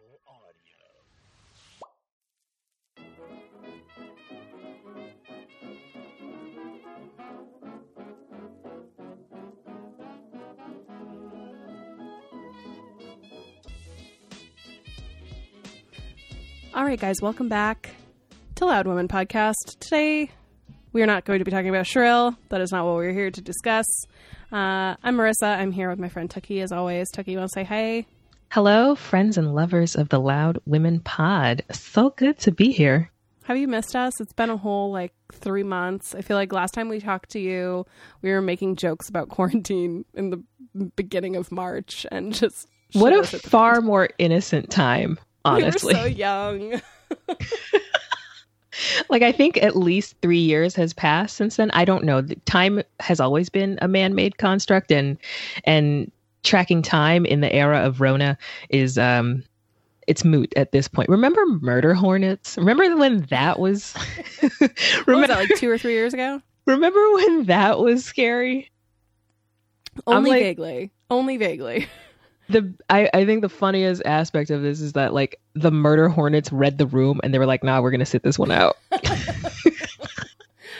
Rebel Audio. All right, guys, welcome back to Loud Women Podcast. Today, we are not going to be talking about Shrill. That is not what we're here to discuss. Uh, I'm Marissa. I'm here with my friend Tucky, as always. Tucky, you want to say hi? Hello, friends and lovers of the Loud Women Pod. So good to be here. Have you missed us? It's been a whole like three months. I feel like last time we talked to you, we were making jokes about quarantine in the beginning of March and just What a us at the far more innocent time, honestly. We were so young. like I think at least 3 years has passed since then. I don't know. The time has always been a man-made construct and and tracking time in the era of Rona is um it's moot at this point. Remember murder hornets? Remember when that was What was remember, that, like two or three years ago? remember when that was scary? Only like- vaguely. Only vaguely. the I, I think the funniest aspect of this is that like the murder hornets read the room and they were like nah we're gonna sit this one out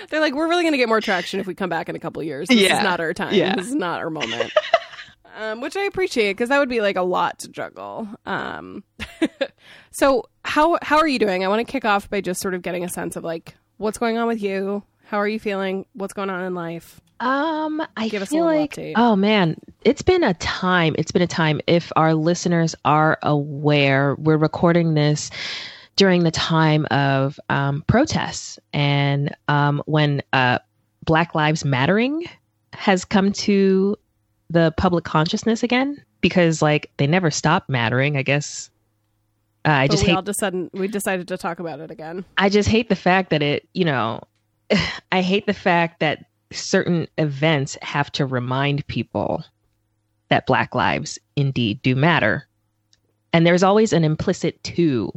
They're like, we're really going to get more traction if we come back in a couple years. This Yeah. is not our time. Yeah. This is not our moment. Um, which I appreciate because that would be like a lot to juggle. Um, so how how are you doing? I want to kick off by just sort of getting a sense of like what's going on with you. How are you feeling? What's going on in life? um i Give us a feel like update. oh man it's been a time it's been a time if our listeners are aware we're recording this during the time of um, protests and um, when uh, black lives mattering has come to the public consciousness again because like they never stop mattering i guess uh, i But just we hate all of a sudden, we decided to talk about it again. I just hate the fact that it, you know, I hate the fact that certain events have to remind people that Black lives indeed do matter. And there's always an implicit to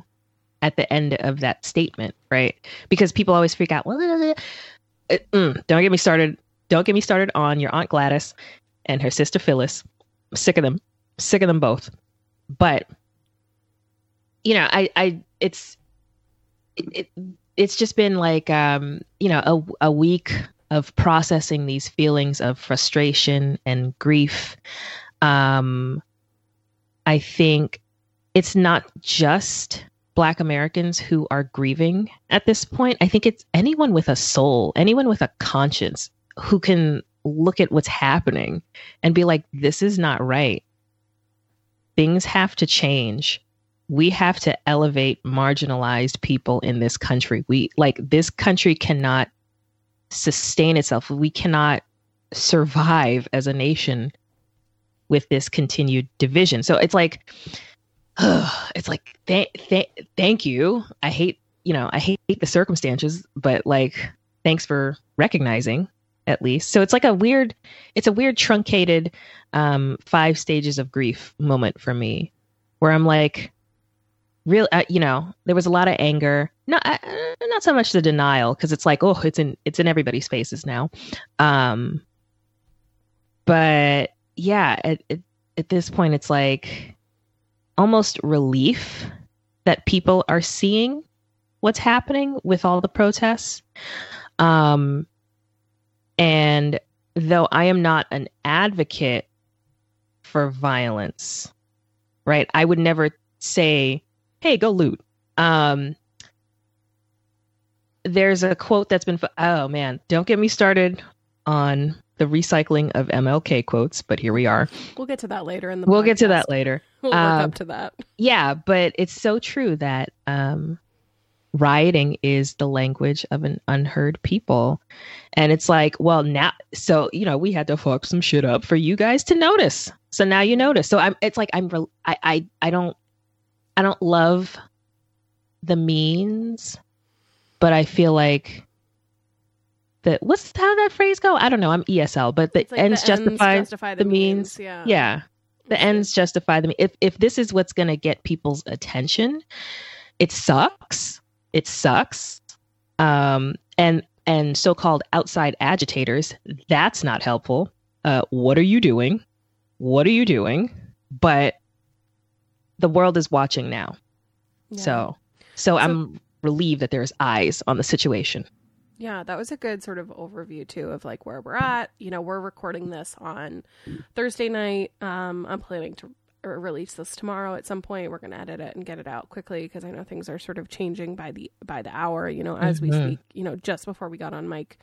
at the end of that statement, right? Because people always freak out, well, uh, mm, don't get me started. Don't get me started on your Aunt Gladys and her sister Phyllis. Sick of them. Sick of them both. But, you know, I, I, it's, it, it it's just been like um you know a, a week of processing these feelings of frustration and grief um i think it's not just black americans who are grieving at this point i think it's anyone with a soul anyone with a conscience who can look at what's happening and be like this is not right things have to change we have to elevate marginalized people in this country. We like this country cannot sustain itself. We cannot survive as a nation with this continued division. So it's like it's like th- th- thank you. I hate, you know, I hate the circumstances, but like thanks for recognizing at least. So it's like a weird it's a weird truncated um 5 stages of grief moment for me where I'm like real uh, you know there was a lot of anger. Not uh, not so much the denial because it's like oh it's in it's in everybody's faces now. Um but yeah at, at, at this point it's like almost relief that people are seeing what's happening with all the protests. Um and though i am not an advocate for violence right i would never say hey, go loot. Um, there's a quote that's been, oh man, don't get me started on the recycling of MLK quotes, but here we are. We'll get to that later in the. We'll get to that later. We'll work Um, up to that. Yeah, but it's so true that um, rioting is the language of an unheard people. And it's like, well, now, so, you know, we had to fuck some shit up for you guys to notice. So now you notice. So I'm, it's like, I'm, I, I, I don't, I don't love the means, but I feel like that, what's how that phrase go? I don't know. I'm ESL, but the like ends the justify, justify the means. Yeah. yeah the ends justify them if if this is what's going to get people's attention it sucks it sucks um and and so-called outside agitators that's not helpful uh what are you doing what are you doing but the world is watching now. Yeah. So, so I'm relieved that there's eyes on the situation. Yeah, that was a good sort of overview too of like where we're at. You know, we're recording this on Thursday night. Um, I'm planning to r- release this tomorrow at some point. We're going to edit it and get it out quickly because I know things are sort of changing by the by the hour. You know, as we Mhm. speak. You know, just before we got on mic,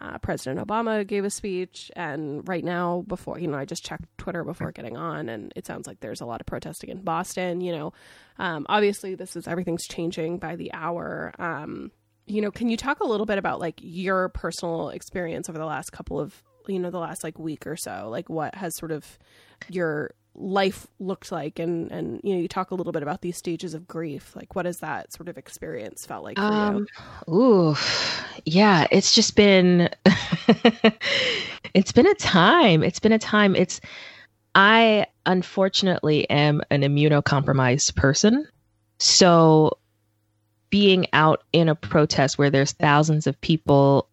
uh, President Obama gave a speech, and right now, before you know, I just checked Twitter before getting on, and it sounds like there's a lot of protesting in Boston. You know, um, obviously, this is everything's changing by the hour. Um, you know, can you talk a little bit about like your personal experience over the last couple of, you know, the last like week or so? Like what has sort of your life looked like and and you know, you talk a little bit about these stages of grief. Like what has that sort of experience felt like for Um, you? ooh, yeah, it's just been, it's been a time. It's been a time. It's, I unfortunately am an immunocompromised person. So being out in a protest where there's thousands of people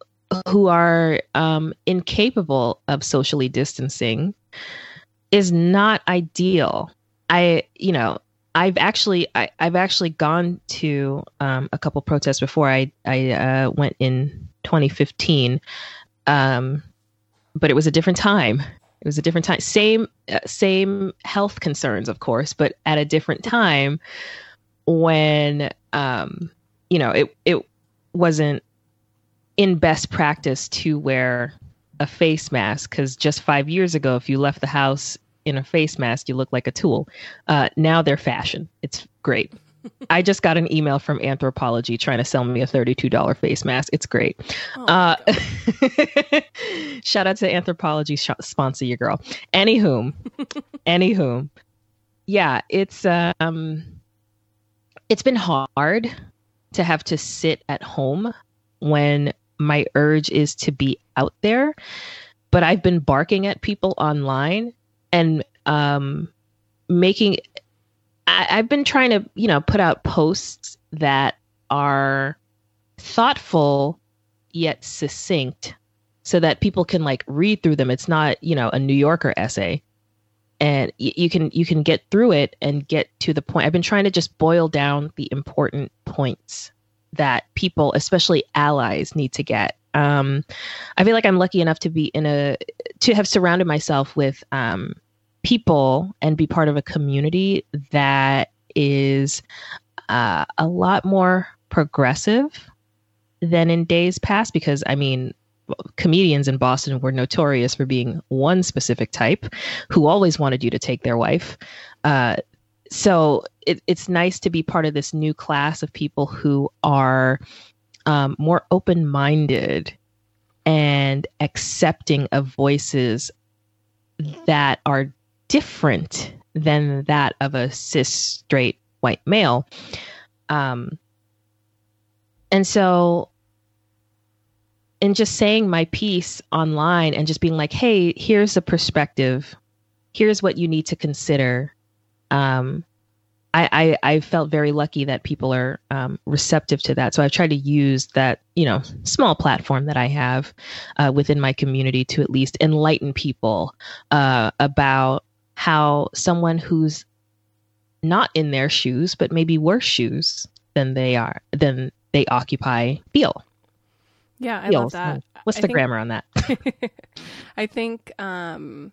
who are um, incapable of socially distancing is not ideal. I, you know, I've actually I, I've actually gone to um, a couple protests before. I I uh, went in 2015, um, but it was a different time. It was a different time. Same uh, same health concerns, of course, but at a different time when um, you know it it wasn't in best practice to wear a face mask because just five years ago, if you left the house in a face mask, you look like a tool. Uh, now they're fashion. It's great. I just got an email from Anthropologie trying to sell me a $32 face mask. It's great. Oh Uh, shout out to Anthropologie, sh- sponsor your girl. Anywho, anywho, yeah, it's um, it's been hard to have to sit at home when my urge is to be out there, but I've been barking at people online and um, making. I, I've been trying to, you know, put out posts that are thoughtful yet succinct so that people can like read through them. It's not you know a new yorker essay. And y- you can you can get through it and get to the point. I've been trying to just boil down the important points that people especially allies need to get um i feel like i'm lucky enough to be in a to have surrounded myself with um people and be part of a community that is uh, a lot more progressive than in days past because I mean comedians in Boston were notorious for being one specific type who always wanted you to take their wife. Uh, so it, it's nice to be part of this new class of people who are um, more open minded and accepting of voices that are different than that of a cis straight white male. Um, and so, in just saying my piece online and just being like, hey, here's a perspective, here's what you need to consider. Um, I, I, I felt very lucky that people are um, receptive to that. So I've tried to use that, you know, small platform that I have uh, within my community to at least enlighten people uh, about how someone who's not in their shoes, but maybe worse shoes than they are, than they occupy, feel. Yeah, I love that. What's I the think- grammar on that? I think um,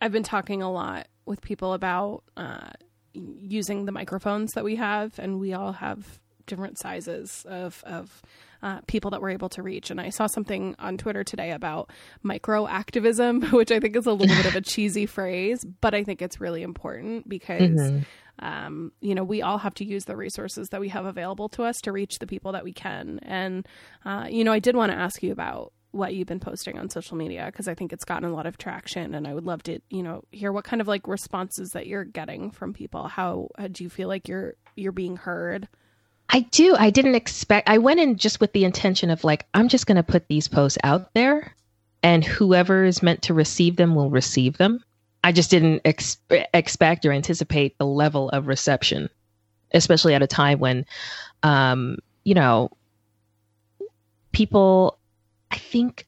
I've been talking a lot with people about uh, using the microphones that we have, and we all have different sizes of of uh, people that we're able to reach. And I saw something on Twitter today about micro activism, which I think is a little bit of a cheesy phrase, but I think it's really important because Mhm. um, you know, we all have to use the resources that we have available to us to reach the people that we can. And, uh, you know, I did want to ask you about what you've been posting on social media because I think it's gotten a lot of traction and I would love to, you know, hear what kind of like responses that you're getting from people. How, how do you feel like you're, you're being heard? I do. I didn't expect. I went in just with the intention of like, I'm just going to put these posts out there, and whoever is meant to receive them will receive them. I just didn't ex- expect or anticipate the level of reception, especially at a time when, um, you know, people, I think,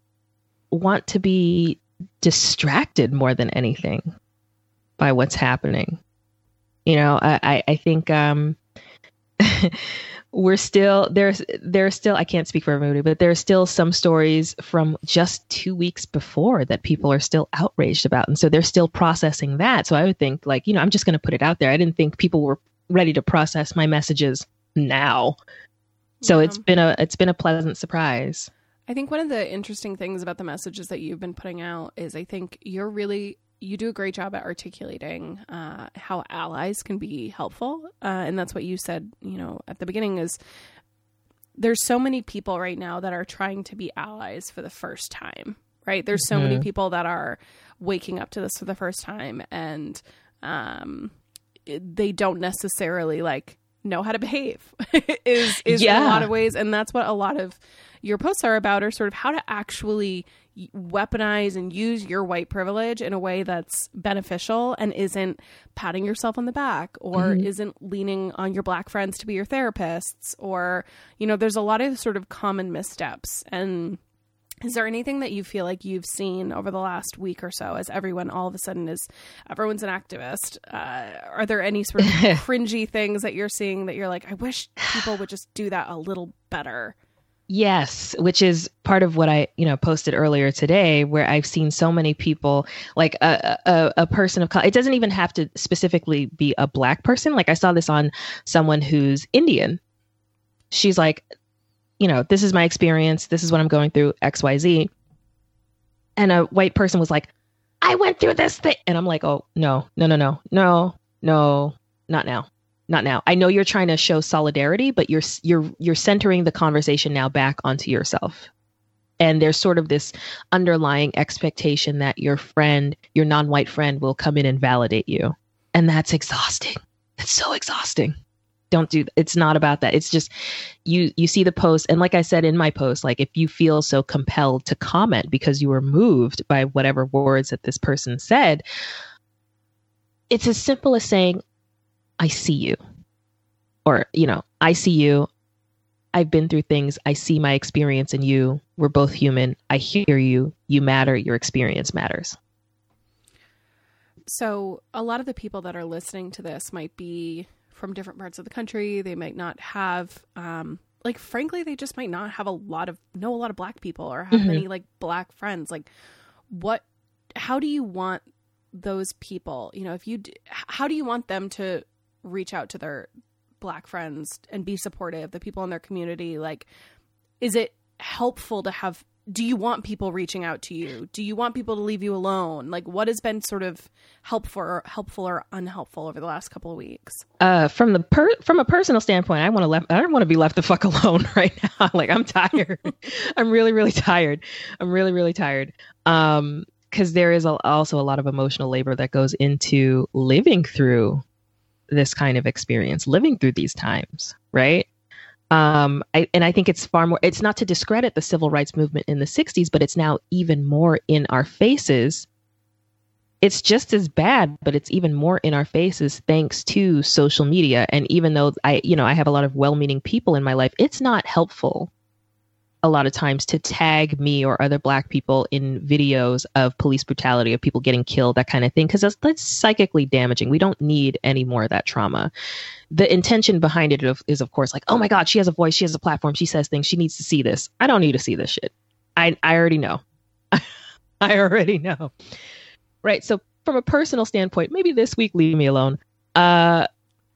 want to be distracted more than anything by what's happening. You know, I, I think um, we're still there's there's still I can't speak for everybody, but there are still some stories from just two weeks before that people are still outraged about, and so they're still processing that. So I would think like you know I'm just going to put it out there. I didn't think people were ready to process my messages now. So yeah. it's been a it's been a pleasant surprise. I think one of the interesting things about the messages that you've been putting out is I think you're really you do a great job at articulating uh, how allies can be helpful, uh, and that's what you said. You know, at the beginning is there's so many people right now that are trying to be allies for the first time. Right? There's so mm-hmm. many people that are waking up to this for the first time, and um, they don't necessarily like know how to behave. is is yeah. in a lot of ways, and that's what a lot of your posts are about, are sort of how to actually weaponize and use your white privilege in a way that's beneficial and isn't patting yourself on the back or mm-hmm. isn't leaning on your black friends to be your therapists or you know there's a lot of sort of common missteps and is there anything that you feel like you've seen over the last week or so as everyone all of a sudden is everyone's an activist uh, are there any sort of cringy things that you're seeing that you're like i wish people would just do that a little better Yes, which is part of what I, you know, posted earlier today, where I've seen so many people, like a, a, a person of color. It doesn't even have to specifically be a black person. Like I saw this on someone who's Indian. She's like, you know, this is my experience. This is what I'm going through. X, Y, Z. And a white person was like, I went through this thing, and I'm like, oh no, no, no, no, no, no, not now not now. I know you're trying to show solidarity, but you're you're you're centering the conversation now back onto yourself. And there's sort of this underlying expectation that your friend, your non-white friend will come in and validate you. And that's exhausting. It's so exhausting. Don't do it's not about that. It's just you you see the post and like I said in my post, like if you feel so compelled to comment because you were moved by whatever words that this person said, it's as simple as saying, I see you. Or, you know, I see you. I've been through things. I see my experience in you. We're both human. I hear you. You matter. Your experience matters. So, a lot of the people that are listening to this might be from different parts of the country. They might not have, um, like, frankly, they just might not have a lot of, know a lot of black people or have mm-hmm. many, like, black friends. Like, what, how do you want those people, you know, if you, how do you want them to reach out to their black friends and be supportive, the people in their community? Like, is it helpful to have? Do you want people reaching out to you? Do you want people to leave you alone? Like, what has been sort of helpful or helpful or unhelpful over the last couple of weeks? Uh, from the per- from a personal standpoint, I want to left. I don't want to be left the fuck alone right now. like, I'm tired. I'm really, really tired. I'm really, really tired. Um, because there is a, also a lot of emotional labor that goes into living through this kind of experience, living through these times, right? Um, I, and I think it's far more, it's not to discredit the civil rights movement in the 60s, but it's now even more in our faces. It's just as bad, but it's even more in our faces thanks to social media. And even though I, you know, I have a lot of well meaning people in my life, it's not helpful a lot of times to tag me or other black people in videos of police brutality of people getting killed that kind of thing because that's, that's psychically damaging. We don't need any more of that trauma. The intention behind it is of course like oh my god she has a voice she has a platform she says things she needs to see this. I don't need to see this shit. I i already know. I already know. Right so from a personal standpoint maybe this week leave me alone. Uh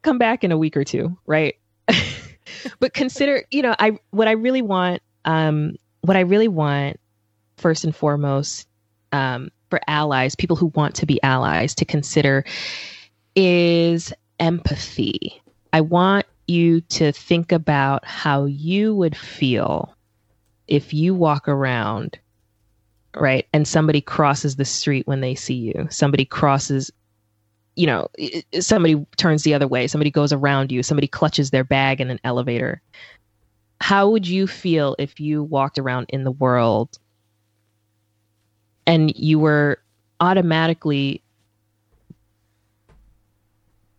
come back in a week or two right? But consider you know i what i really want um, what I really want, first and foremost, um, for allies, people who want to be allies, to consider is empathy. I want you to think about how you would feel if you walk around, right, and somebody crosses the street when they see you. Somebody crosses, you know, somebody turns the other way, somebody goes around you, somebody clutches their bag in an elevator how would you feel if you walked around in the world and you were automatically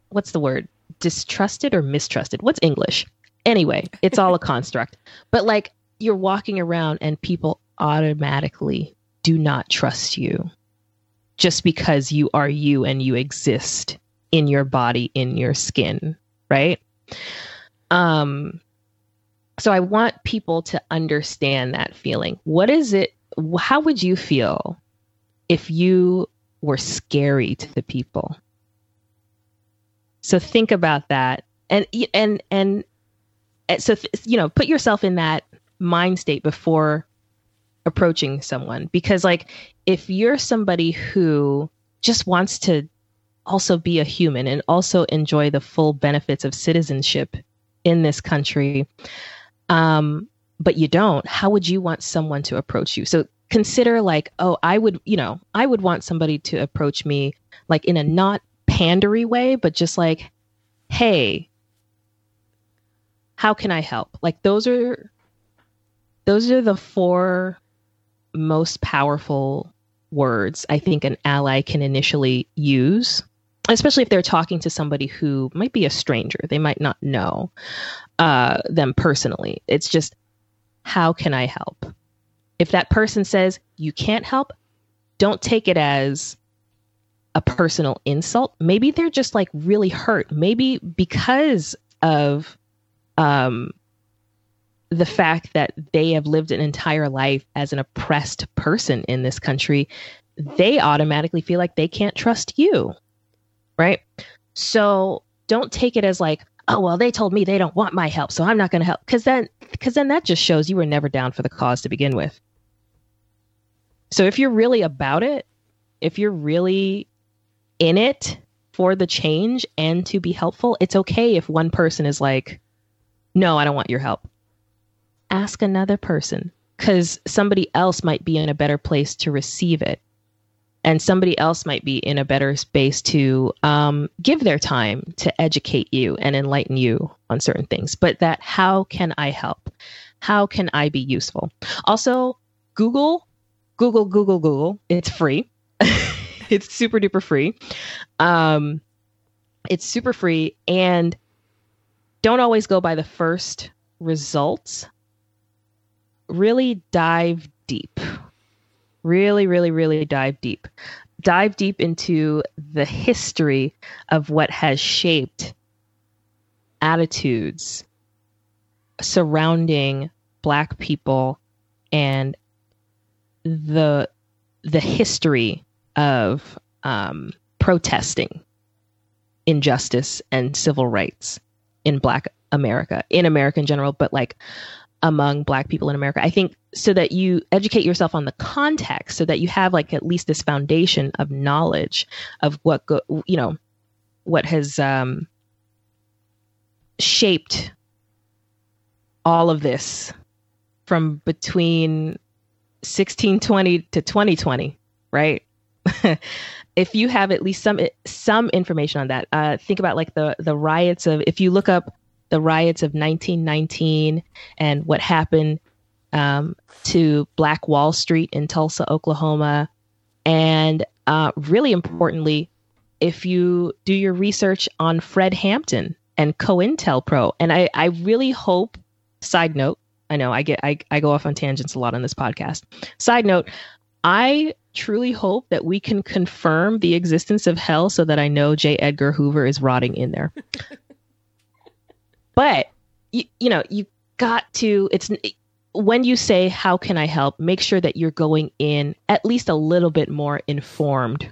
what's the word? Distrusted or mistrusted? What's english? Anyway it's all a construct. But like you're walking around and people automatically do not trust you just because you are you and you exist in your body, in your skin, right? Um, so I want people to understand that feeling. What is it? How would you feel if you were scary to the people? So think about that, and and and, and so you know, put yourself in that mind state before approaching someone, because like if you're somebody who just wants to also be a human and also enjoy the full benefits of citizenship in this country, um, but you don't, how would you want someone to approach you? So consider like, oh, I would, you know, I would want somebody to approach me like in a not pandery way, but just like, hey, how can I help? Like those are those are the four most powerful words I think an ally can initially use, especially if they're talking to somebody who might be a stranger. They might not know uh, them personally. It's just, how can I help? If that person says you can't help, don't take it as a personal insult. Maybe they're just like really hurt. Maybe because of um, the fact that they have lived an entire life as an oppressed person in this country, they automatically feel like they can't trust you. Right. So don't take it as like, oh, well, they told me they don't want my help, so I'm not going to help. Because then, because then that just shows you were never down for the cause to begin with. So if you're really about it, if you're really in it for the change and to be helpful, it's okay if one person is like, no, I don't want your help ask another person because somebody else might be in a better place to receive it and somebody else might be in a better space to um, give their time to educate you and enlighten you on certain things. But that how can i help? How can i be useful? Also google google google google it's free. It's super duper free. Um, it's super free and don't always go by the first results. Really dive deep. Really, really, really dive deep. Dive deep into the history of what has shaped attitudes surrounding black people and the the history of um, protesting injustice and civil rights in black america in america in general but like among black people in America. I think so that you educate yourself on the context so that you have like at least this foundation of knowledge of what go, you know what has um, shaped all of this from between 1620 to 2020, right? if you have at least some some information on that, uh, think about like the the riots of if you look up the riots of 1919 and what happened um, to Black Wall Street in Tulsa, Oklahoma. And uh, really importantly, if you do your research on Fred Hampton and COINTELPRO, and I, I really hope, side note, I know I get I, I go off on tangents a lot on this podcast. Side note, I truly hope that we can confirm the existence of hell so that I know J. Edgar Hoover is rotting in there. But you, you know, you got to it's when you say how can I help, make sure that you're going in at least a little bit more informed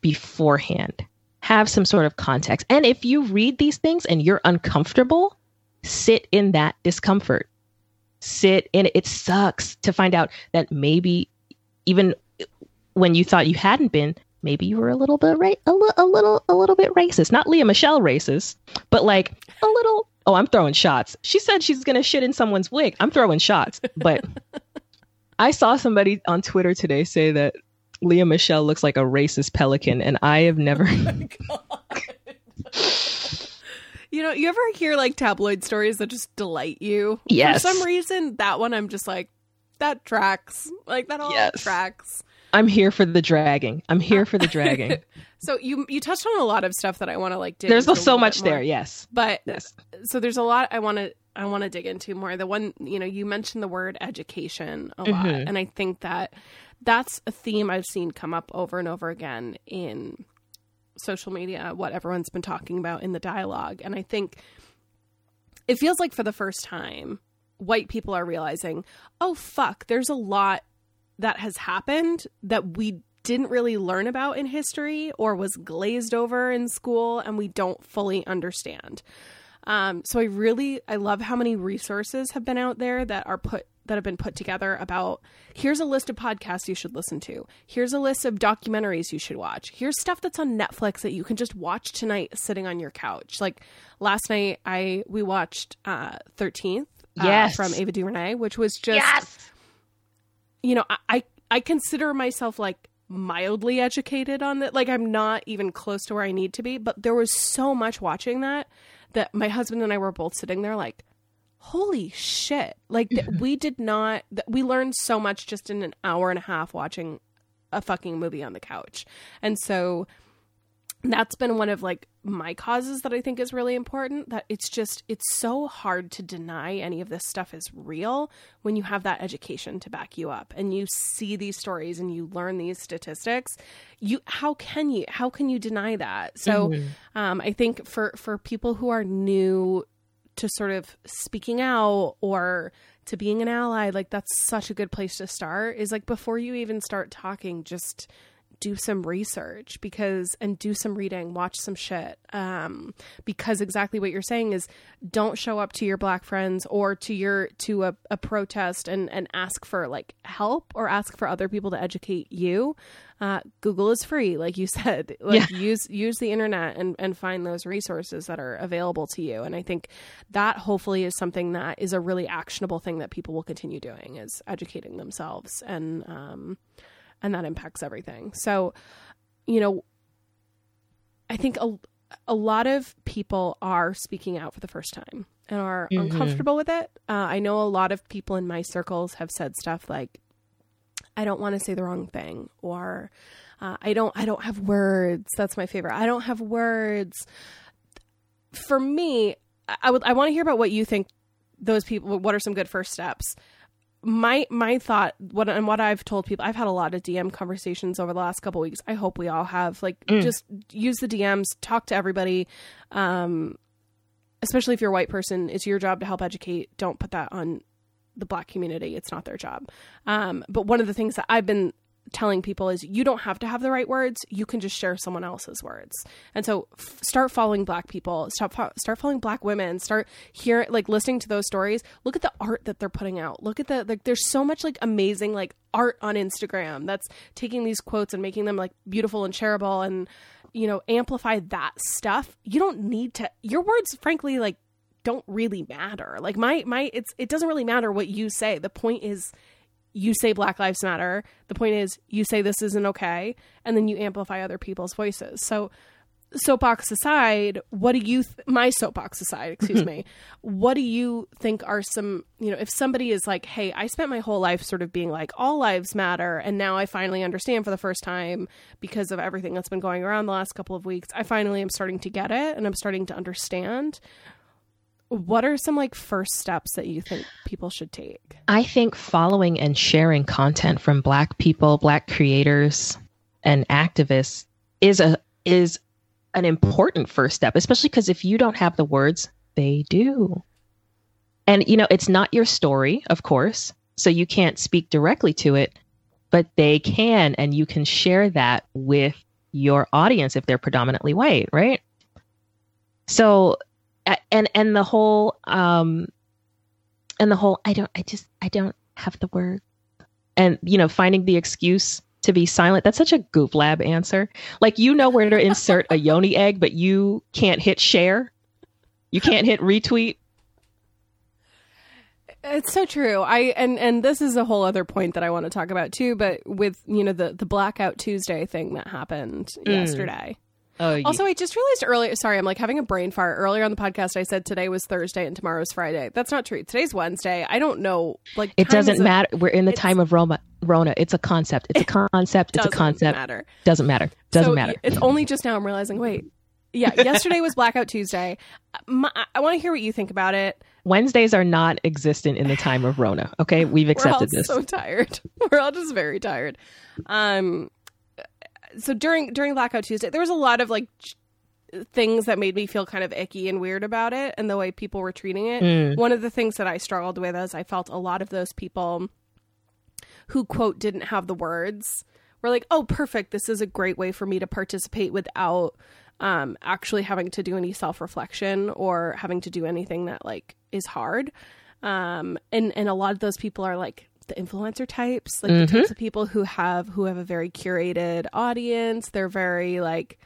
beforehand. Have some sort of context. And if you read these things and you're uncomfortable, sit in that discomfort. Sit in it. It sucks to find out that maybe even when you thought you hadn't been, maybe you were a little bit right, a, li- a little, a little bit racist. Not Lea Michele racist, but like a little. Oh, I'm throwing shots. She said she's gonna shit in someone's wig. I'm throwing shots, but I saw somebody on Twitter today say that Lea Michele looks like a racist pelican, and I have oh never. You know, you ever hear like tabloid stories that just delight you? Yes. For some reason, that one I'm just like, that tracks. Like that all Yes. tracks. I'm here for the dragging. I'm here for the dragging. So you you touched on a lot of stuff that I want to like dig There's so much there. Yes. But Yes. so there's a lot I want to I want to dig into more. The one, you know, you mentioned the word education a lot, Mhm. and I think that that's a theme I've seen come up over and over again in social media what everyone's been talking about in the dialogue and i think it feels like for the first time white people are realizing oh fuck there's a lot that has happened that we didn't really learn about in history or was glazed over in school and we don't fully understand um, so i really i love how many resources have been out there that are put that have been put together about here's a list of podcasts you should listen to. Here's a list of documentaries you should watch. Here's stuff that's on Netflix that you can just watch tonight sitting on your couch. Like last night I we watched uh 13th uh, Yes. from Ava DuVernay, which was just yes. You know, I, I I consider myself like mildly educated on that. Like I'm not even close to where I need to be, but there was so much watching that that my husband and I were both sitting there like holy shit. Like th- we did not th- we learned so much just in an hour and a half watching a fucking movie on the couch. And so that's been one of like my causes that I think is really important that it's just it's so hard to deny any of this stuff is real when you have that education to back you up and you see these stories and you learn these statistics. You how can you how can you deny that? So um, I think for for people who are new to sort of speaking out or to being an ally like that's such a good place to start is like before you even start talking just do some research because and do some reading watch some shit. Um because exactly what you're saying is don't show up to your black friends or to your to a, a protest and and ask for like help or ask for other people to educate you. Uh google is free like you said. Like use use the internet and and find those resources that are available to you. And i think that hopefully is something that is a really actionable thing that people will continue doing is educating themselves and um and that impacts everything. So, you know, I think a, a lot of people are speaking out for the first time and are Mhm. uncomfortable with it. Uh, I know a lot of people in my circles have said stuff like, "I don't want to say the wrong thing," or uh, "I don't, I don't have words." That's my favorite. I don't have words. For me, I would, I want to hear about what you think. Those people, what are some good first steps? My my thought what and what I've told people I've had a lot of DM conversations over the last couple weeks. I hope we all have like Mm. just use the DMs, talk to everybody. Um especially if you're a white person, it's your job to help educate. Don't put that on the black community. It's not their job. Um but one of the things that I've been telling people is you don't have to have the right words. You can just share someone else's words. And so f- start following black people. Stop fo- start following black women. Start hear like listening to those stories. Look at the art that they're putting out. Look at the like there's so much like amazing like art on Instagram that's taking these quotes and making them like beautiful and shareable and you know amplify that stuff. You don't need to your words frankly like don't really matter. Like my my it's it doesn't really matter what you say. The point is you say Black Lives Matter. The point is you say this isn't okay, and then you amplify other people's voices. So, soapbox aside, what do you? Th- my soapbox aside, excuse me. What do you think are some? You know, if somebody is like, "Hey, I spent my whole life sort of being like all lives matter, and now I finally understand for the first time because of everything that's been going around the last couple of weeks. I finally am starting to get it, and I'm starting to understand." What are some like first steps that you think people should take? I think following and sharing content from black people, black creators and activists is a is an important first step, especially because if you don't have the words, they do. And you know, it's not your story, of course, so you can't speak directly to it, but they can and you can share that with your audience if they're predominantly white, right? So and and the whole um and the whole i don't i just i don't have the word and you know finding the excuse to be silent that's such a Goop Lab answer like you know where to insert a yoni egg but you can't hit share you can't hit retweet It's so true. I and and this is a whole other point that I want to talk about too. But with you know the the blackout Tuesday thing that happened yesterday. Oh Also, I just realized earlier. Sorry, I'm like having a brain fart. Earlier on the podcast, I said today was Thursday and tomorrow's Friday. That's not true. Today's Wednesday. I don't know. Like it doesn't matter we're in the time of roma rona it's a concept it's a concept it's a doesn't concept Matter. doesn't matter doesn't So, matter It's only just now I'm realizing. Wait. Yeah, yesterday was Blackout Tuesday. My, I want to hear what you think about it. wednesdays are not existent in the time of rona okay we've accepted We're all this so tired. We're all just very tired. Um, so during during Blackout Tuesday, there was a lot of like things that made me feel kind of icky and weird about it and the way people were treating it. Mm. One of the things that I struggled with is I felt a lot of those people who quote didn't have the words were like, "Oh, perfect. This is a great way for me to participate without um actually having to do any self-reflection or having to do anything that like is hard." Um and and a lot of those people are like the influencer types, like the types of people who have who have a very curated audience. They're very like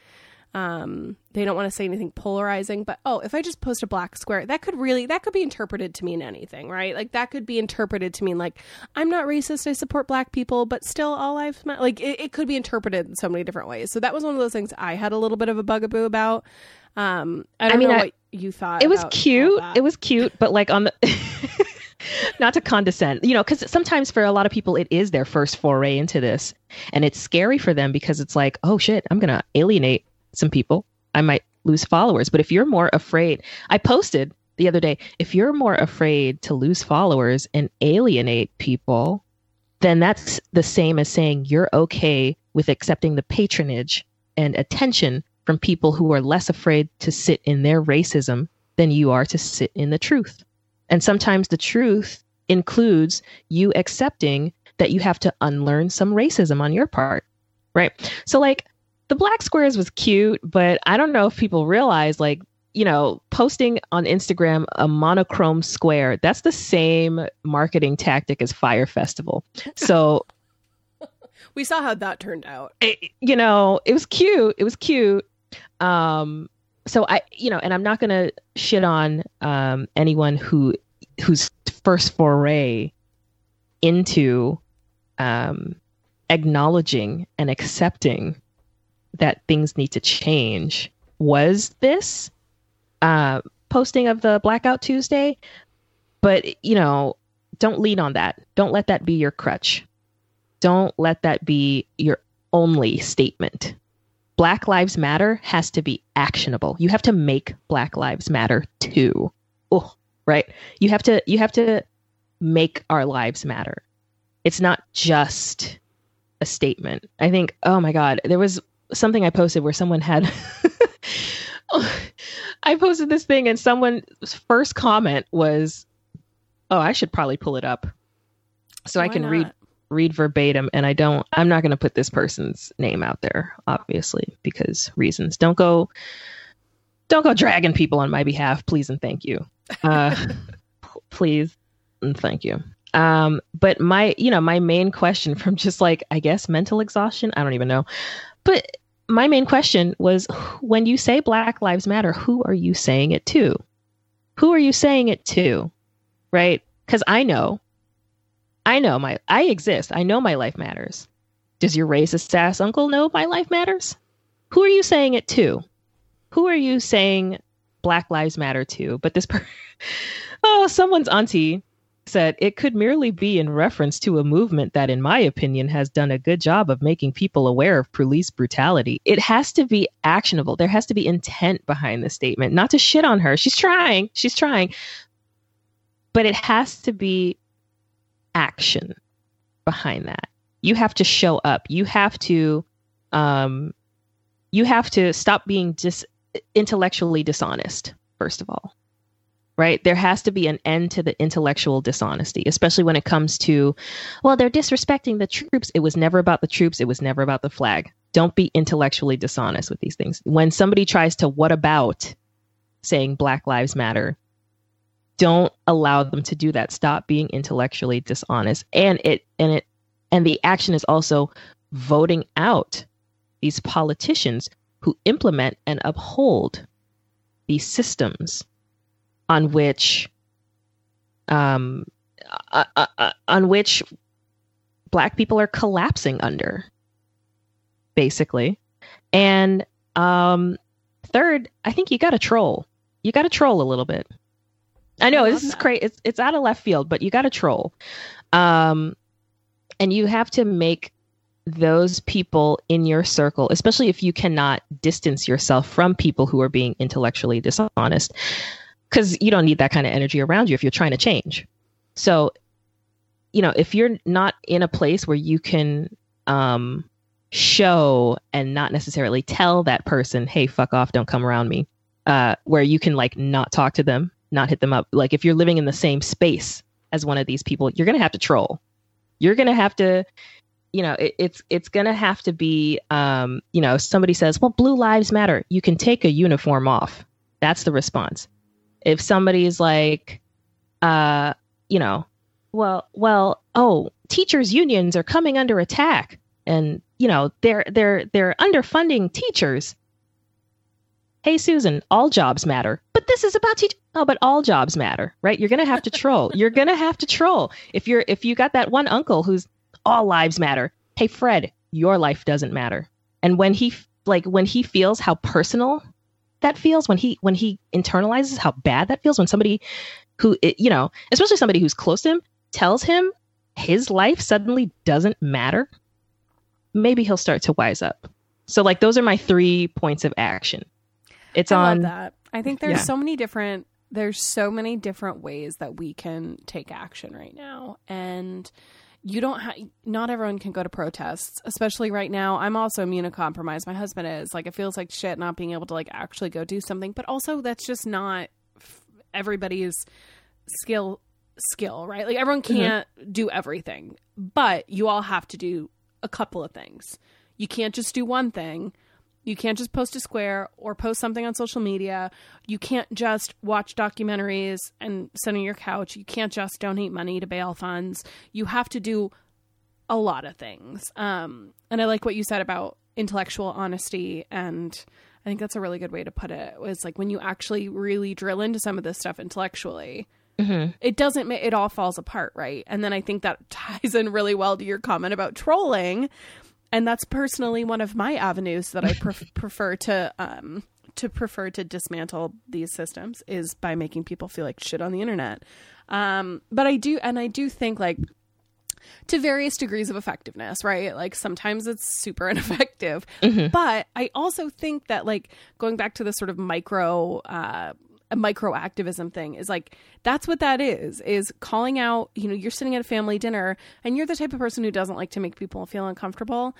um they don't want to say anything polarizing but oh if i just post a black square that could really that could be interpreted to mean anything right like that could be interpreted to mean like i'm not racist i support black people but still all lives matter like it, it could be interpreted in so many different ways so that was one of those things i had a little bit of a bugaboo about um i don't mean, know I- what you thought it was cute. It was cute, but like on the not to condescend, you know, because sometimes for a lot of people it is their first foray into this, and it's scary for them because it's like, oh shit, I'm gonna alienate some people. I might lose followers. But if you're more afraid, I posted the other day, if you're more afraid to lose followers and alienate people, then that's the same as saying you're okay with accepting the patronage and attention from people who are less afraid to sit in their racism than you are to sit in the truth. And sometimes the truth includes you accepting that you have to unlearn some racism on your part, right? So, like, the black squares was cute, but I don't know if people realize, like, you know, posting on Instagram a monochrome square, that's the same marketing tactic as Fyre Festival. So, we saw how that turned out it, you know, it was cute. It was cute. Um, so I, you know, and I'm not gonna shit on um, anyone who whose first foray into um, acknowledging and accepting that things need to change was this uh, posting of the Blackout Tuesday. But you know, don't lean on that. Don't let that be your crutch. Don't let that be your only statement. Black Lives Matter has to be actionable. You have to make Black Lives Matter too. Oh, right. You have to you have to make our lives matter. It's not just a statement. I think, oh my God, there was something I posted where someone had I posted this thing and someone's first comment was, Oh, I should probably pull it up. So I Why can read not? Read verbatim and I don't I'm not going to put this person's name out there obviously because reasons. Don't go don't go dragging people on my behalf, please and thank you. Uh p- please and thank you. Um but my you know my main question from just like I guess mental exhaustion, I don't even know. But my main question was when you say black lives matter, who are you saying it to? Who are you saying it to? Right? Cuz I know I know my I exist. I know my life matters. Does your racist ass uncle know my life matters? Who are you saying it to? Who are you saying Black Lives Matter to? But this per- oh, someone's auntie said it could merely be in reference to a movement that, in my opinion, has done a good job of making people aware of police brutality. It has to be actionable. There has to be intent behind the statement. Not to shit on her. She's trying. She's trying. But it has to be action behind that. You have to show up. You have to um you have to stop being dis intellectually dishonest first of all. Right? There has to be an end to the intellectual dishonesty, especially when it comes to well, they're disrespecting the troops. It was never about the troops, it was never about the flag. Don't be intellectually dishonest with these things. When somebody tries to what about saying Black Lives Matter, don't allow them to do that. Stop being intellectually dishonest. And it and it and the action is also voting out these politicians who implement and uphold these systems on which um uh, uh, uh, on which black people are collapsing under basically. And um third i think you got to troll. You got to troll a little bit I know I this is crazy. It's it's out of left field, but you got to troll, um, and you have to make those people in your circle, especially if you cannot distance yourself from people who are being intellectually dishonest, because you don't need that kind of energy around you if you're trying to change. So, you know, if you're not in a place where you can um, show and not necessarily tell that person, hey, fuck off, don't come around me. Uh, where you can like not talk to them, not hit them up. Like if you're living in the same space as one of these people, you're gonna have to troll. You're gonna have to, you know, it, it's it's gonna have to be, um, you know, somebody says, well, blue lives matter. You can take a uniform off. That's the response. If somebody's like, uh, you know, well, well, oh, teachers unions are coming under attack and you know they're they're they're underfunding teachers hey susan all jobs matter but this is about teach oh but all jobs matter right? You're gonna have to troll. You're gonna have to troll. If you're if you got that one uncle who's all lives matter. Hey fred your life doesn't matter. And when he like when he feels how personal that feels when he when he internalizes how bad that feels when somebody who you know especially somebody who's close to him tells him his life suddenly doesn't matter maybe he'll start to wise up. So like those are my three points of action. It's I on love that. I think there's Yeah. so many different there's so many different ways that we can take action right now. And you don't have not everyone can go to protests especially right now. I'm also immunocompromised. My husband is. Like it feels like shit not being able to like actually go do something. But also that's just not f- everybody's skill skill right? Like everyone mm-hmm. can't do everything. But you all have to do a couple of things. You can't just do one thing you can't just post a square or post something on social media. You can't just watch documentaries and sit on your couch. You can't just donate money to bail funds. You have to do a lot of things. Um, and I like what you said about intellectual honesty. And I think that's a really good way to put it was like when you actually really drill into some of this stuff intellectually, Mhm. it doesn't ma- it all falls apart right and then i think that ties in really well to your comment about trolling and that's personally one of my avenues that i pref- prefer to um to prefer to dismantle these systems is by making people feel like shit on the internet um but i do and i do think like to various degrees of effectiveness, right? Like sometimes it's super ineffective. But I also think that like going back to the sort of micro uh a micro activism thing is like that's what that is is calling out you know you're sitting at a family dinner and you're the type of person who doesn't like to make people feel uncomfortable.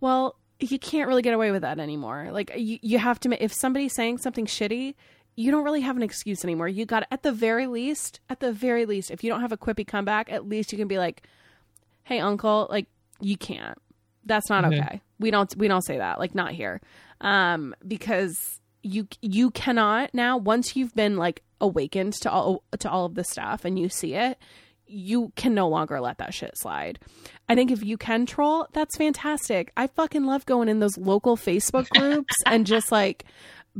Well you can't really get away with that anymore. Like you, you have to if somebody's saying something shitty you don't really have an excuse anymore. You got at the very least at the very least if you don't have a quippy comeback at least you can be like hey uncle like you can't. That's not okay. We don't we don't say that like not here. Um because you you cannot now once you've been like awakened to all to all of this stuff and you see it you can no longer let that shit slide. I think if you can troll that's fantastic. I fucking love going in those local facebook groups and just like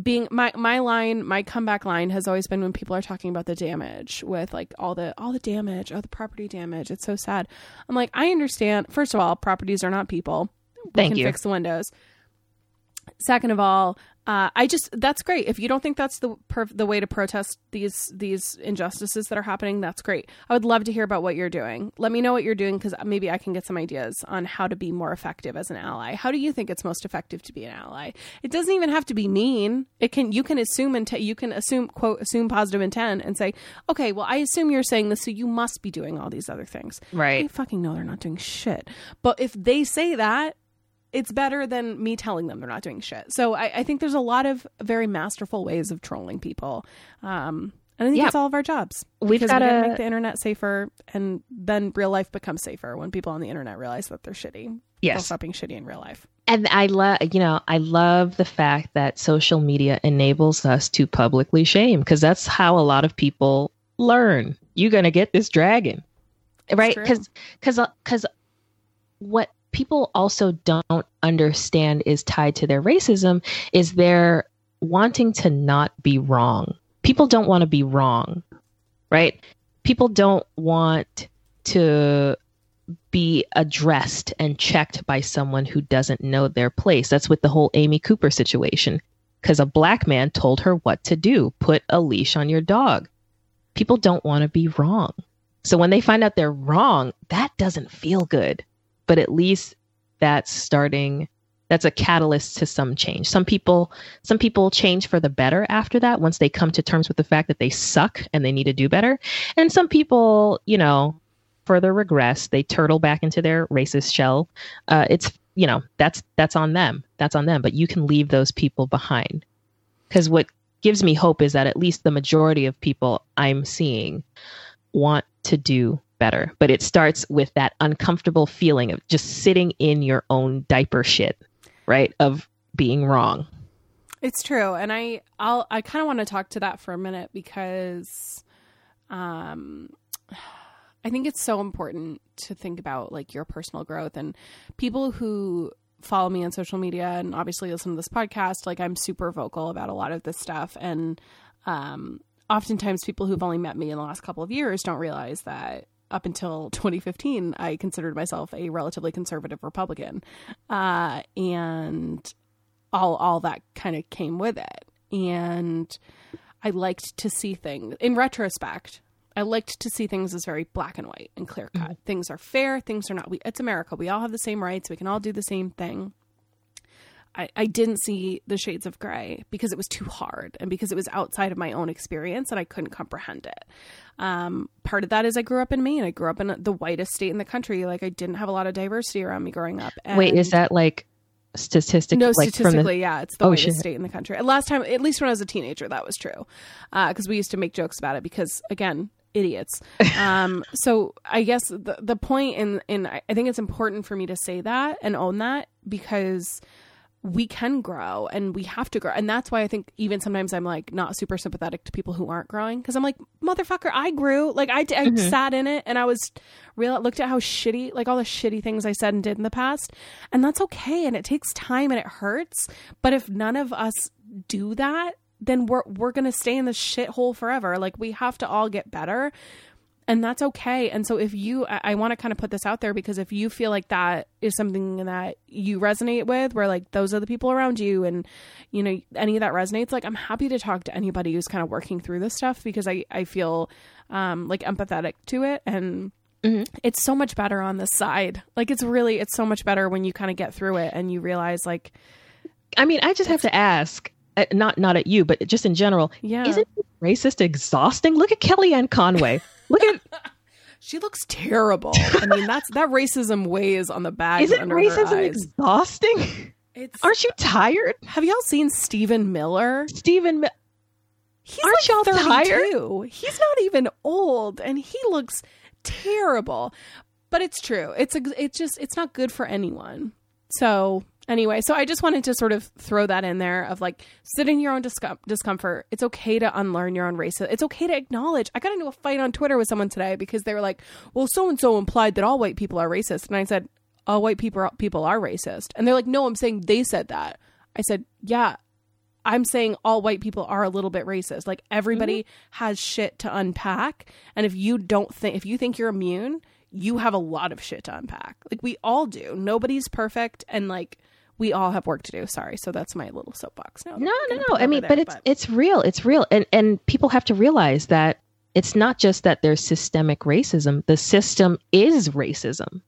being my my line my comeback line has always been when people are talking about the damage with like all the all the damage oh the property damage it's so sad. I'm like i understand first of all properties are not people. We Thank can you. fix the windows second of all uh, I just that's great. If you don't think that's the per- the way to protest these these injustices that are happening, that's great. I would love to hear about what you're doing. Let me know what you're doing because maybe I can get some ideas on how to be more effective as an ally. How do you think it's most effective to be an ally? It doesn't even have to be mean. It can you can assume and you can assume quote assume positive intent and say, okay, well I assume you're saying this, so you must be doing all these other things. Right. fucking know they're not doing shit. But if they say that, it's better than me telling them they're not doing shit. So I, I think there's a lot of very masterful ways of trolling people. Um, and I think Yeah. it's all of our jobs. We've got gotta make the internet safer, and then real life becomes safer when people on the internet realize that they're shitty. They'll Yes. stop being shitty in real life. And I love, you know, I love the fact that social media enables us to publicly shame because that's how a lot of people learn. You're going to get this dragon. right? Because because because what people also don't understand is tied to their racism is their wanting to not be wrong. People don't want to be wrong, right? People don't want to be addressed and checked by someone who doesn't know their place. That's with the whole Amy Cooper situation. Because a black man told her what to do put a leash on your dog. People don't want to be wrong. So when they find out they're wrong, that doesn't feel good. But at least that's starting that's a catalyst to some change. Some people some people change for the better after that once they come to terms with the fact that they suck and they need to do better. And some people, you know, further regress, they turtle back into their racist shell. Uh, it's you know, that's that's on them. That's on them. But you can leave those people behind. Because what gives me hope is that at least the majority of people I'm seeing want to do better. But it starts with that uncomfortable feeling of just sitting in your own diaper shit, right? Of being wrong. It's true, and I I'll I kind of want to talk to that for a minute because, um, I think it's so important to think about like your personal growth and people who follow me on social media and obviously listen to this podcast. Like I'm super vocal about a lot of this stuff, and um, oftentimes people who've only met me in the last couple of years don't realize that up until 2015, I considered myself a relatively conservative Republican, uh, and all all that kind of came with it. And I liked to see things in retrospect. I liked to see things as very black and white and clear cut. Mm-hmm. Things are fair, things are not. We, it's America. We all have the same rights. We can all do the same thing. I, I didn't see the shades of gray because it was too hard and because it was outside of my own experience and I couldn't comprehend it. Um, part of that is I grew up in Maine. I grew up in the whitest state in the country. Like I didn't have a lot of diversity around me growing up. And Wait, is that like statistically? No, like statistically, the... yeah, it's the oh, whitest shit. state in the country. Last time, at least when I was a teenager, that was true, because uh, we used to make jokes about it. Because again, idiots. Um, so I guess the the point in in I think it's important for me to say that and own that because we can grow and we have to grow. And that's why I think even sometimes I'm like not super sympathetic to people who aren't growing because I'm like, motherfucker, I grew. Like I, I mm-hmm. sat in it and I was real, looked at how shitty, like all the shitty things I said and did in the past. And that's okay. And it takes time and it hurts. But if none of us do that, then we're, we're going to stay in this shithole forever. Like we have to all get better and that's okay. And so if you, I, I want to kind of put this out there because if you feel like that is something that you resonate with, where like those are the people around you, and you know any of that resonates, like I'm happy to talk to anybody who's kind of working through this stuff because I I feel um, like empathetic to it and. Mm-hmm. It's so much better on this side. Like it's really, it's so much better when you kind of get through it and you realize, like, I mean, I just have to ask, uh, not not at you, but just in general. Yeah, isn't racist exhausting? Look at Kellyanne Conway. Look at. she looks terrible. I mean, that's that racism weighs on the bags Isn't racism exhausting? It's, Aren't you tired? Have y'all seen Stephen Miller? Stephen Miller. He's Aren't like y'all 32. tired? He's not even old, and he looks terrible. But it's true. It's a, it's just it's not good for anyone. So anyway, so I just wanted to sort of throw that in there of like sit in your own discomfort. It's okay to unlearn your own racism. It's okay to acknowledge. I got into a fight on Twitter with someone today because they were like, "Well, so and so implied that all white people are racist," and I said, "All white people are, people are racist," and they're like, "No, I'm saying they said that." I said, "Yeah." I'm saying all white people are a little bit racist. Like everybody mm-hmm. has shit to unpack. And if you don't think, if you think you're immune, you have a lot of shit to unpack. Like we all do. Nobody's perfect. And like, we all have work to do. Sorry. So that's my little soapbox. No, no, no, no. I mean, there, but it's but... it's real. It's real, and and people have to realize that it's not just that there's systemic racism. The system is racism.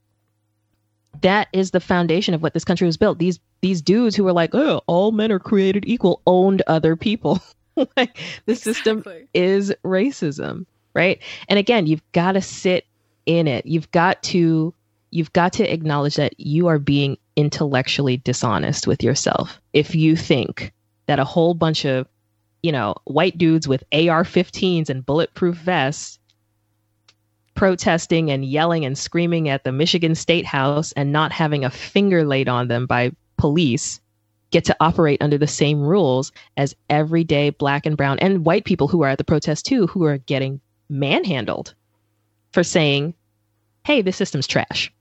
That is the foundation of what this country was built. These these dudes who were like, "Oh, all men are created equal," owned other people. like the exactly. system is racism, right? And again, you've got to sit in it. You've got to you've got to acknowledge that you are being intellectually dishonest with yourself if you think that a whole bunch of, you know, white dudes with AR 15s and bulletproof vests protesting and yelling and screaming at the Michigan State House and not having a finger laid on them by police get to operate under the same rules as everyday black and brown and white people who are at the protest too, who are getting manhandled for saying, hey, this system's trash.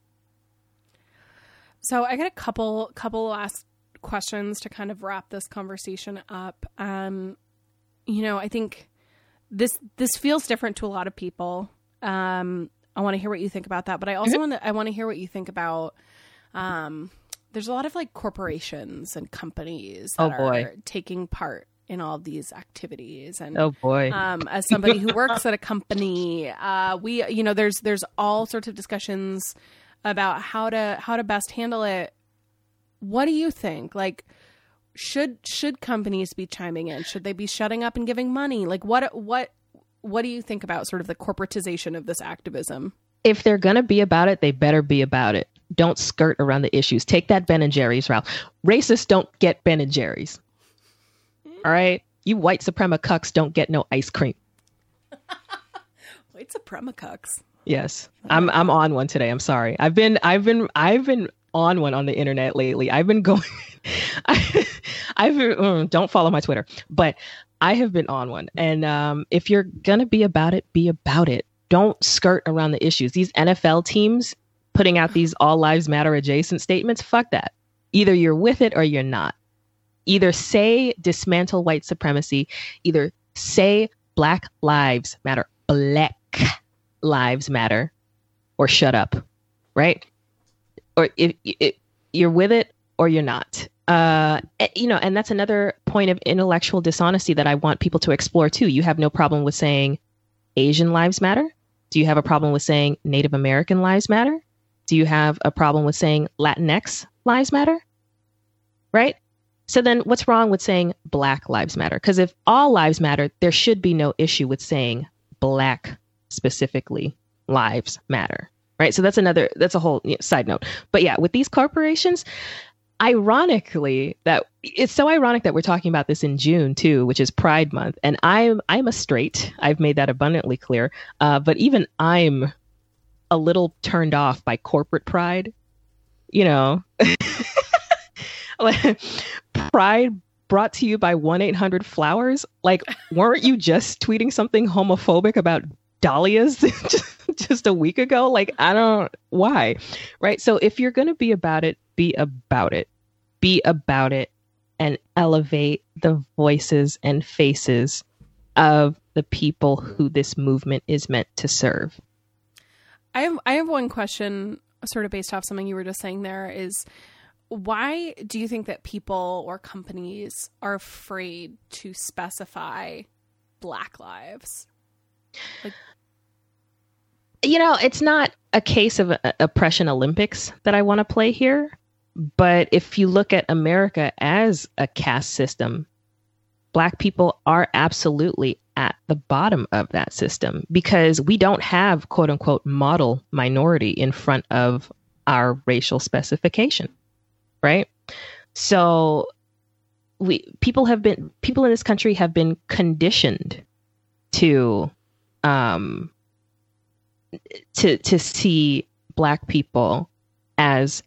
So I got a couple couple last questions to kind of wrap this conversation up. Um, you know, I think this this feels different to a lot of people. Um, I want to hear what you think about that, but I also mm-hmm. want to I want to hear what you think about. Um, there's a lot of like corporations and companies that oh boy. are taking part in all these activities and oh boy um, as somebody who works at a company uh, we you know there's there's all sorts of discussions about how to how to best handle it. What do you think? Like should should companies be chiming in? Should they be shutting up and giving money? Like what what what do you think about sort of the corporatization of this activism? If they're going to be about it, they better be about it. don't skirt around the issues. Take that Ben and Jerry's route. Racists don't get Ben and Jerry's. All right? You white suprema cucks don't get no ice cream. white suprema cucks. Yes. I'm I'm on one today. I'm sorry. I've been I've been I've been on one on the internet lately. I've been going I, I've mm, don't follow my Twitter, but I have been on one. And um, if you're going to be about it, be about it. Don't skirt around the issues. These NFL teams putting out these all lives matter adjacent statements, fuck that. Either you're with it or you're not. Either say dismantle white supremacy, either say black lives matter, black lives matter, or shut up, right? Or if, if you're with it or you're not uh, eh, you know, and that's another point of intellectual dishonesty that I want people to explore too. You have no problem with saying Asian lives matter. Do you have a problem with saying Native American lives matter? Do you have a problem with saying Latinx lives matter? Right? So then what's wrong with saying Black lives matter? Because if all lives matter, there should be no issue with saying Black specifically lives matter. Right. So that's another, that's a whole side note. But yeah, with these corporations, ironically that it's so ironic that we're talking about this in June too, which is Pride Month, and I'm I'm a straight. I've made that abundantly clear. Uh, but even I'm a little turned off by corporate pride. You know, pride brought to you by one eight hundred flowers. Like, weren't you just tweeting something homophobic about dahlias just a week ago? Like, I don't why, right? So if you're gonna be about it, be about it. Be about it and elevate the voices and faces of the people who this movement is meant to serve. I have I have one question sort of based off something you were just saying there is why do you think that people or companies are afraid to specify black lives? Like you know, it's not a case of a, oppression Olympics that I want to play here. But if you look at America as a caste system, Black people are absolutely at the bottom of that system because we don't have quote unquote model minority in front of our racial specification, right? So we people have been people in this country have been conditioned to um to to see black people as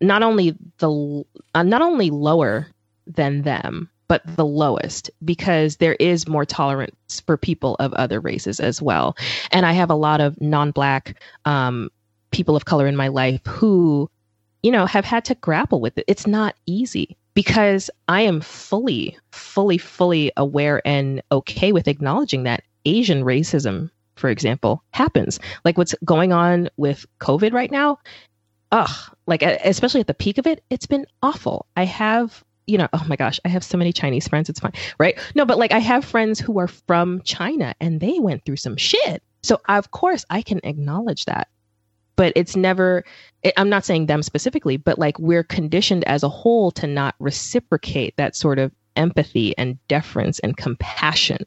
not only the uh, not only lower than them but the lowest because there is more tolerance for people of other races as well. And i have a lot of non-black um, people of color in my life who you know have had to grapple with it. It's not easy because i am fully fully fully aware and okay with acknowledging that asian racism for example happens like what's going on with covid right now ugh, like especially at the peak of it, it's been awful. I have, you know, oh my gosh, I have so many Chinese friends. It's fine, right? No, but like I have friends who are from China and they went through some shit. So of course I can acknowledge that. But it's never, I'm not saying them specifically, but like we're conditioned as a whole to not reciprocate that sort of empathy and deference and compassion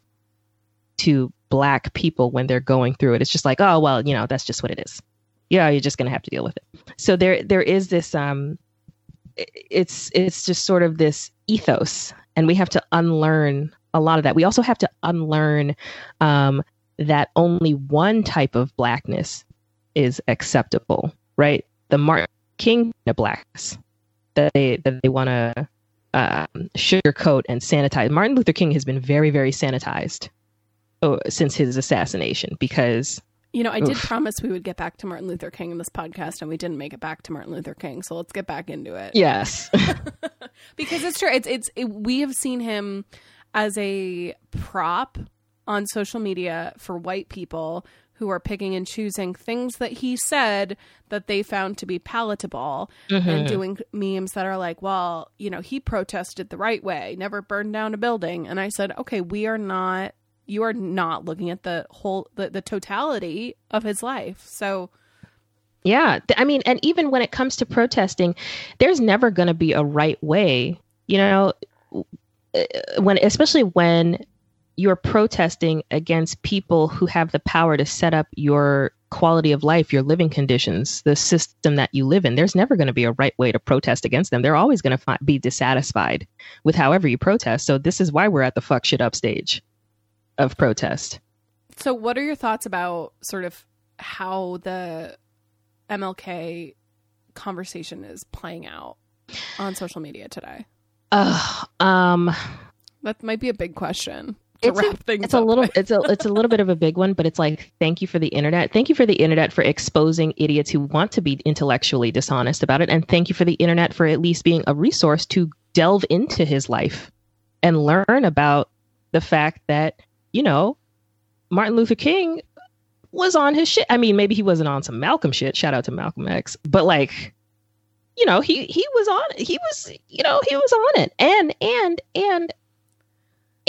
to Black people when they're going through it. It's just like, oh, well, you know, that's just what it is yeah, you're just to have to deal with it. So there, there is this, um, it's, it's just sort of this ethos and we have to unlearn a lot of that. We also have to unlearn, um, that only one type of blackness is acceptable, right? The Martin King blacks that they, that they want to, um, sugarcoat and sanitize. Martin Luther King has been very, very sanitized oh, since his assassination because you know, I did Oof. promise we would get back to Martin Luther King in this podcast, and we didn't make it back to Martin Luther King. So let's get back into it. Yes, because it's true. It's it's it, we have seen him as a prop on social media for white people who are picking and choosing things that he said that they found to be palatable mm-hmm. and doing memes that are like, well, you know, he protested the right way, never burned down a building. And I said, okay, we are not you are not looking at the whole the, the totality of his life so yeah i mean and even when it comes to protesting there's never going to be a right way you know uh, when especially when you're protesting against people who have the power to set up your quality of life, your living conditions, the system that you live in. There's never going to be a right way to protest against them. They're always going to be dissatisfied with however you protest. So this is why we're at the fuck shit up stage of protest. So, what are your thoughts about sort of how the MLK conversation is playing out on social media today? Uh, um, That might be a big question to it's a, things it's a little it's a it's a little bit of a big one but it's like thank you for the internet thank you for the internet for exposing idiots who want to be intellectually dishonest about it and thank you for the internet for at least being a resource to delve into his life and learn about the fact that you know Martin Luther King was on his shit I mean maybe he wasn't on some Malcolm shit shout out to Malcolm X but like you know he he was on he was you know he was on it and and and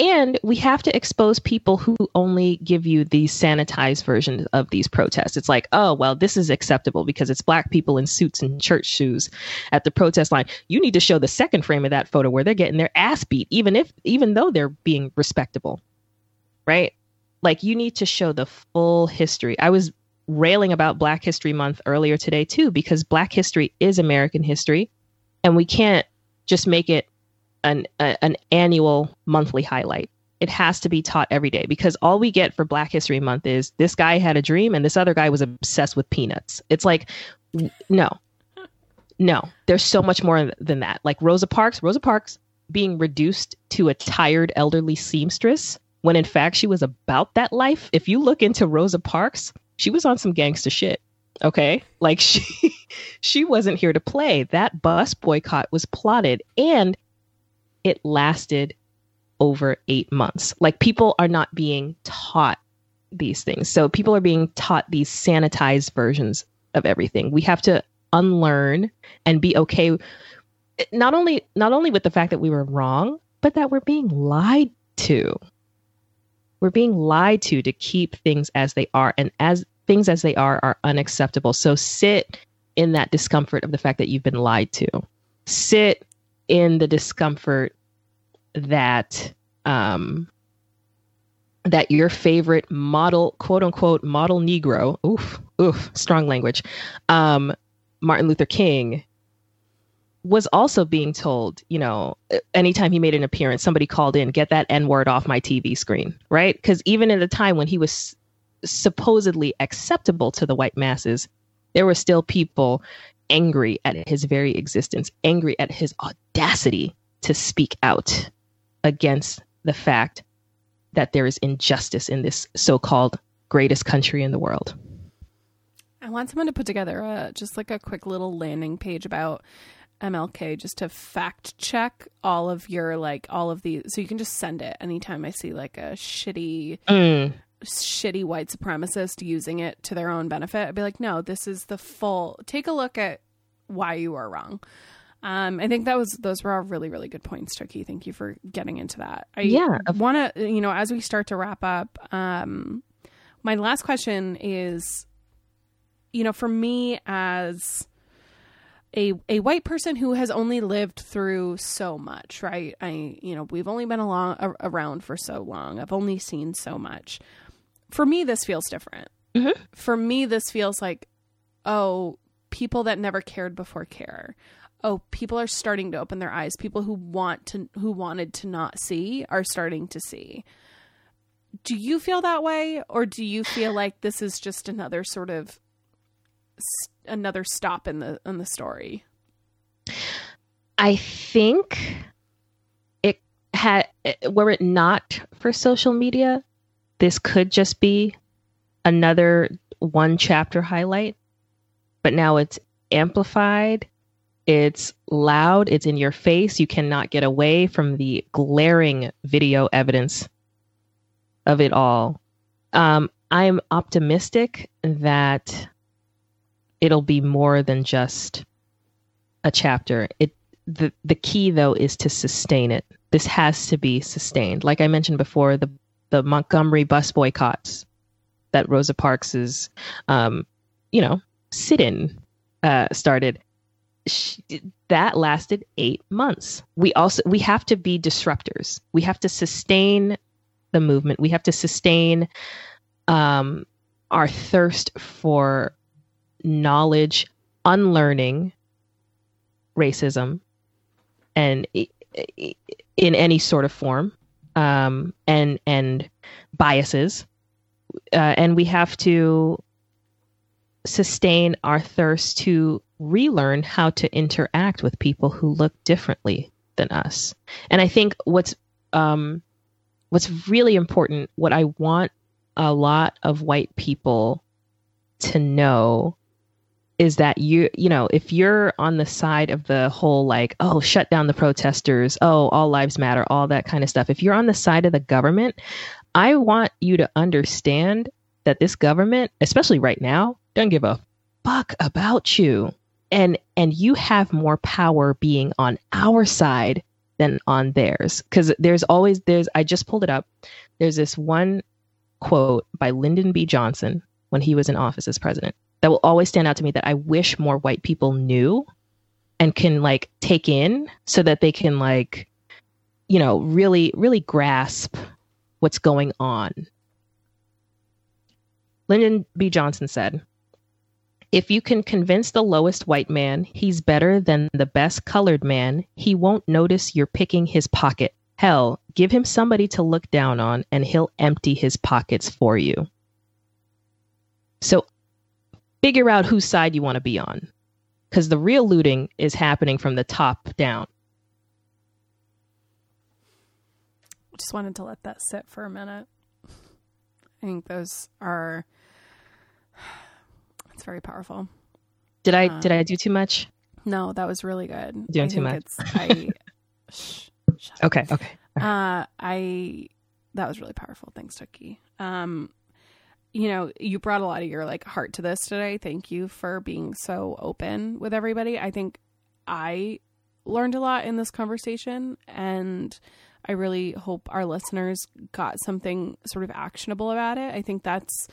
and we have to expose people who only give you the sanitized version of these protests. It's like, oh, well, this is acceptable because it's black people in suits and church shoes at the protest line. You need to show the second frame of that photo where they're getting their ass beat, even if even though they're being respectable. Right? Like you need to show the full history. I was railing about Black History Month earlier today too, because Black history is American history, and we can't just make it an a, an annual monthly highlight. It has to be taught every day because all we get for Black History Month is this guy had a dream and this other guy was obsessed with peanuts. It's like no. No, there's so much more than that. Like Rosa Parks, Rosa Parks being reduced to a tired elderly seamstress when in fact she was about that life. If you look into Rosa Parks, she was on some gangster shit. Okay? Like she she wasn't here to play. That bus boycott was plotted and it lasted over eight months. Like people are not being taught these things. So people are being taught these sanitized versions of everything. We have to unlearn and be okay not only not only with the fact that we were wrong, but that we're being lied to. We're being lied to to keep things as they are and as things as they are are unacceptable. So sit in that discomfort of the fact that you've been lied to. Sit in the discomfort that um that your favorite model quote unquote model negro oof oof strong language um martin luther king was also being told you know anytime he made an appearance somebody called in get that n word off my tv screen right because even in the time when he was supposedly acceptable to the white masses there were still people angry at his very existence angry at his audacity to speak out against the fact that there is injustice in this so-called greatest country in the world. I want someone to put together a, just like a quick little landing page about MLK just to fact check all of your like all of these so you can just send it anytime I see like a shitty Mm. shitty white supremacist using it to their own benefit. I'd be like, no, this is the full take a look at why you are wrong. Um, I think that was those were all really really good points, Tookie. Thank you for getting into that. I Yeah. want to you know as we start to wrap up. Um, my last question is, you know, for me as a a white person who has only lived through so much, right? I you know we've only been along a, around for so long. I've only seen so much. For me, this feels different. Mhm. For me, this feels like, oh, people that never cared before care. Oh, people are starting to open their eyes. People who want to who wanted to not see are starting to see. Do you feel that way, or do you feel like this is just another sort of another stop in the in the story? I think it had were it not for social media, this could just be another one chapter highlight. But now it's amplified, it's loud, it's in your face. You cannot get away from the glaring video evidence of it all. Um, I'm optimistic that it'll be more than just a chapter. It the the key though is to sustain it. This has to be sustained. Like I mentioned before, the the Montgomery bus boycotts that Rosa Parks um, you know, sit in uh, started. Sh- that lasted eight months. We also we have to be disruptors. We have to sustain the movement. We have to sustain um, our thirst for knowledge, unlearning racism, and in any sort of form, um, and and biases, uh, and we have to sustain our thirst to relearn how to interact with people who look differently than us. And I think what's um, what's really important, what I want a lot of white people to know is that you you know if you're on the side of the whole like oh shut down the protesters oh all lives matter all that kind of stuff if you're on the side of the government i want you to understand that this government especially right now don't give a fuck about you. And and you have more power being on our side than on theirs. Because there's always there's i just pulled it up. There's this one quote by lyndon b. Johnson when he was in office as president that will always stand out to me that i wish more white people knew and can like take in so that they can like you know really really grasp what's going on lyndon b johnson said if you can convince the lowest white man he's better than the best colored man, he won't notice you're picking his pocket. Hell, give him somebody to look down on and he'll empty his pockets for you. So figure out whose side you want to be on because the real looting is happening from the top down. Just wanted to let that sit for a minute. I think those are it's very powerful. Did I um, did I do too much? No, that was really good. Doing too much. I, sh- okay, okay. Uh, I that was really powerful. Thanks, Tookie. Um, you know, you brought a lot of your like heart to this today. Thank you for being so open with everybody. I think I learned a lot in this conversation and I really hope our listeners got something sort of actionable about it. I think that's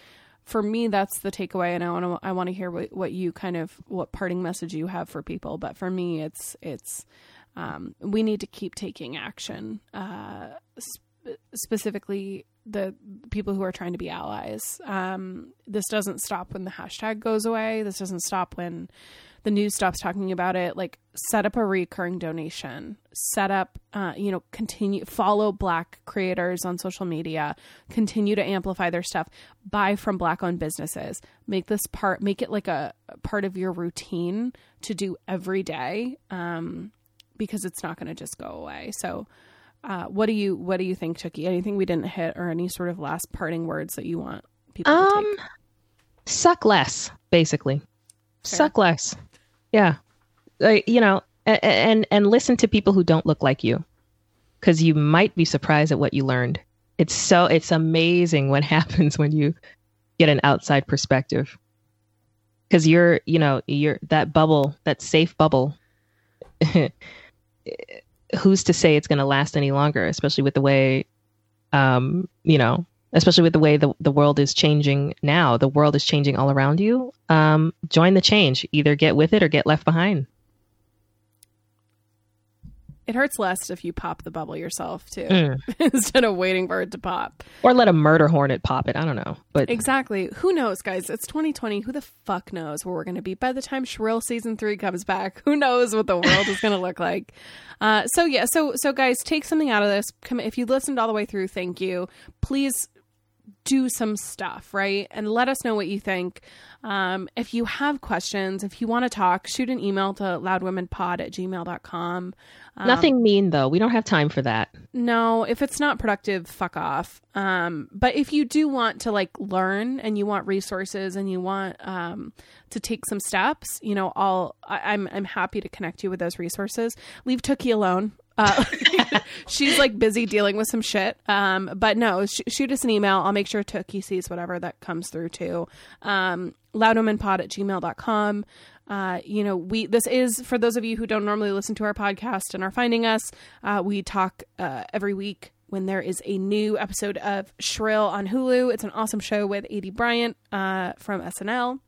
for me that's the takeaway and i want to i want to hear what, what you kind of what parting message you have for people but for me it's it's um, we need to keep taking action uh, sp- specifically the people who are trying to be allies. Um, this doesn't stop when the hashtag goes away. This doesn't stop when the news stops talking about it, like set up a recurring donation, set up, uh, you know, continue, follow Black creators on social media, continue to amplify their stuff, buy from Black owned businesses, make this part, make it like a, a part of your routine to do every day, um, because it's not going to just go away. So, uh, what do you what do you think, Tookie? Anything we didn't hit, or any sort of last parting words that you want people um, to take? Suck less, basically. Fair. Suck less. Yeah. Like, you know, and, and, and listen to people who don't look like you because you might be surprised at what you learned. It's so, it's amazing what happens when you get an outside perspective because you're, you know, you're that bubble, that safe bubble. who's to say it's going to last any longer, especially with the way, um, you know, especially with the way the, the world is changing now. The world is changing all around you. Um, join the change. Either get with it or get left behind. It hurts less if you pop the bubble yourself too, mm. instead of waiting for it to pop. Or let a murder hornet pop it. I don't know, but exactly. Who knows, guys? It's 2020. Who the fuck knows where we're going to be by the time Shrill season three comes back? Who knows what the world is going to look like? Uh, so yeah, so so guys, take something out of this. Come if you listened all the way through, thank you. Please do some stuff, right? And let us know what you think. Um, if you have questions, if you want to talk, shoot an email to loudwomenpod at gmail.com. Um, Nothing mean, though. We don't have time for that. No, if it's not productive, fuck off. Um, but if you do want to like learn and you want resources and you want um, to take some steps, you know, I'll, I, I'm, I'm happy to connect you with those resources. Leave Tookie alone. Uh, she's like busy dealing with some shit. Um, but no, sh- shoot us an email. I'll make sure Tookie sees whatever that comes through too. Um, loudwomenpod at gmail.com. Uh, you know, we, this is for those of you who don't normally listen to our podcast and are finding us, uh, we talk, uh, every week when there is a new episode of Shrill on Hulu. It's an awesome show with Aidy Bryant, uh, from SNL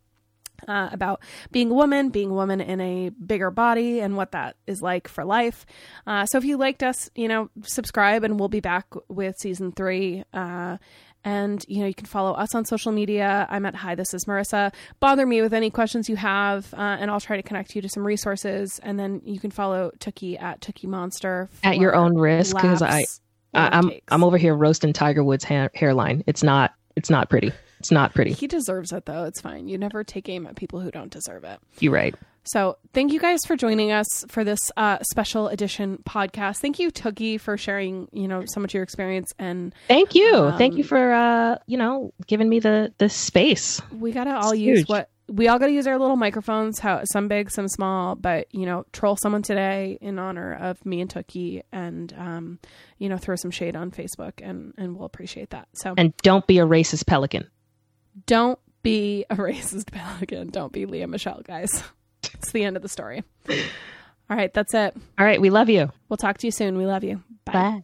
uh, about being a woman, being a woman in a bigger body, and what that is like for life. Uh, so if you liked us, you know, subscribe, and we'll be back with season three. Uh, And, you know, you can follow us on social media. I'm at Hi, this is Marissa. Bother me with any questions you have, uh, and I'll try to connect you to some resources. And then you can follow Tookie at Tookie Monster. At your own risk, because I, I I'm takes. I'm over here roasting Tiger Woods' hair, hairline. It's not it's not pretty. It's not pretty. He deserves it, though. It's fine. You never take aim at people who don't deserve it. You're right. So, thank you guys for joining us for this uh, special edition podcast. Thank you, Tookie, for sharing, you know, so much of your experience. And Thank you. Thank you Um, for uh, you know, giving me the the space. we gotta all It's use huge. what we all gotta use our little microphones. How some big, some small, but you know, troll someone today in honor of me and Tookie, and um, you know, throw some shade on Facebook, and and we'll appreciate that. So, And don't be a racist pelican. Don't be a racist pelican. Don't be Lea Michele, guys. it's the end of the story. All right, that's it. All right, we love you. We'll talk to you soon. We love you. Bye. Bye.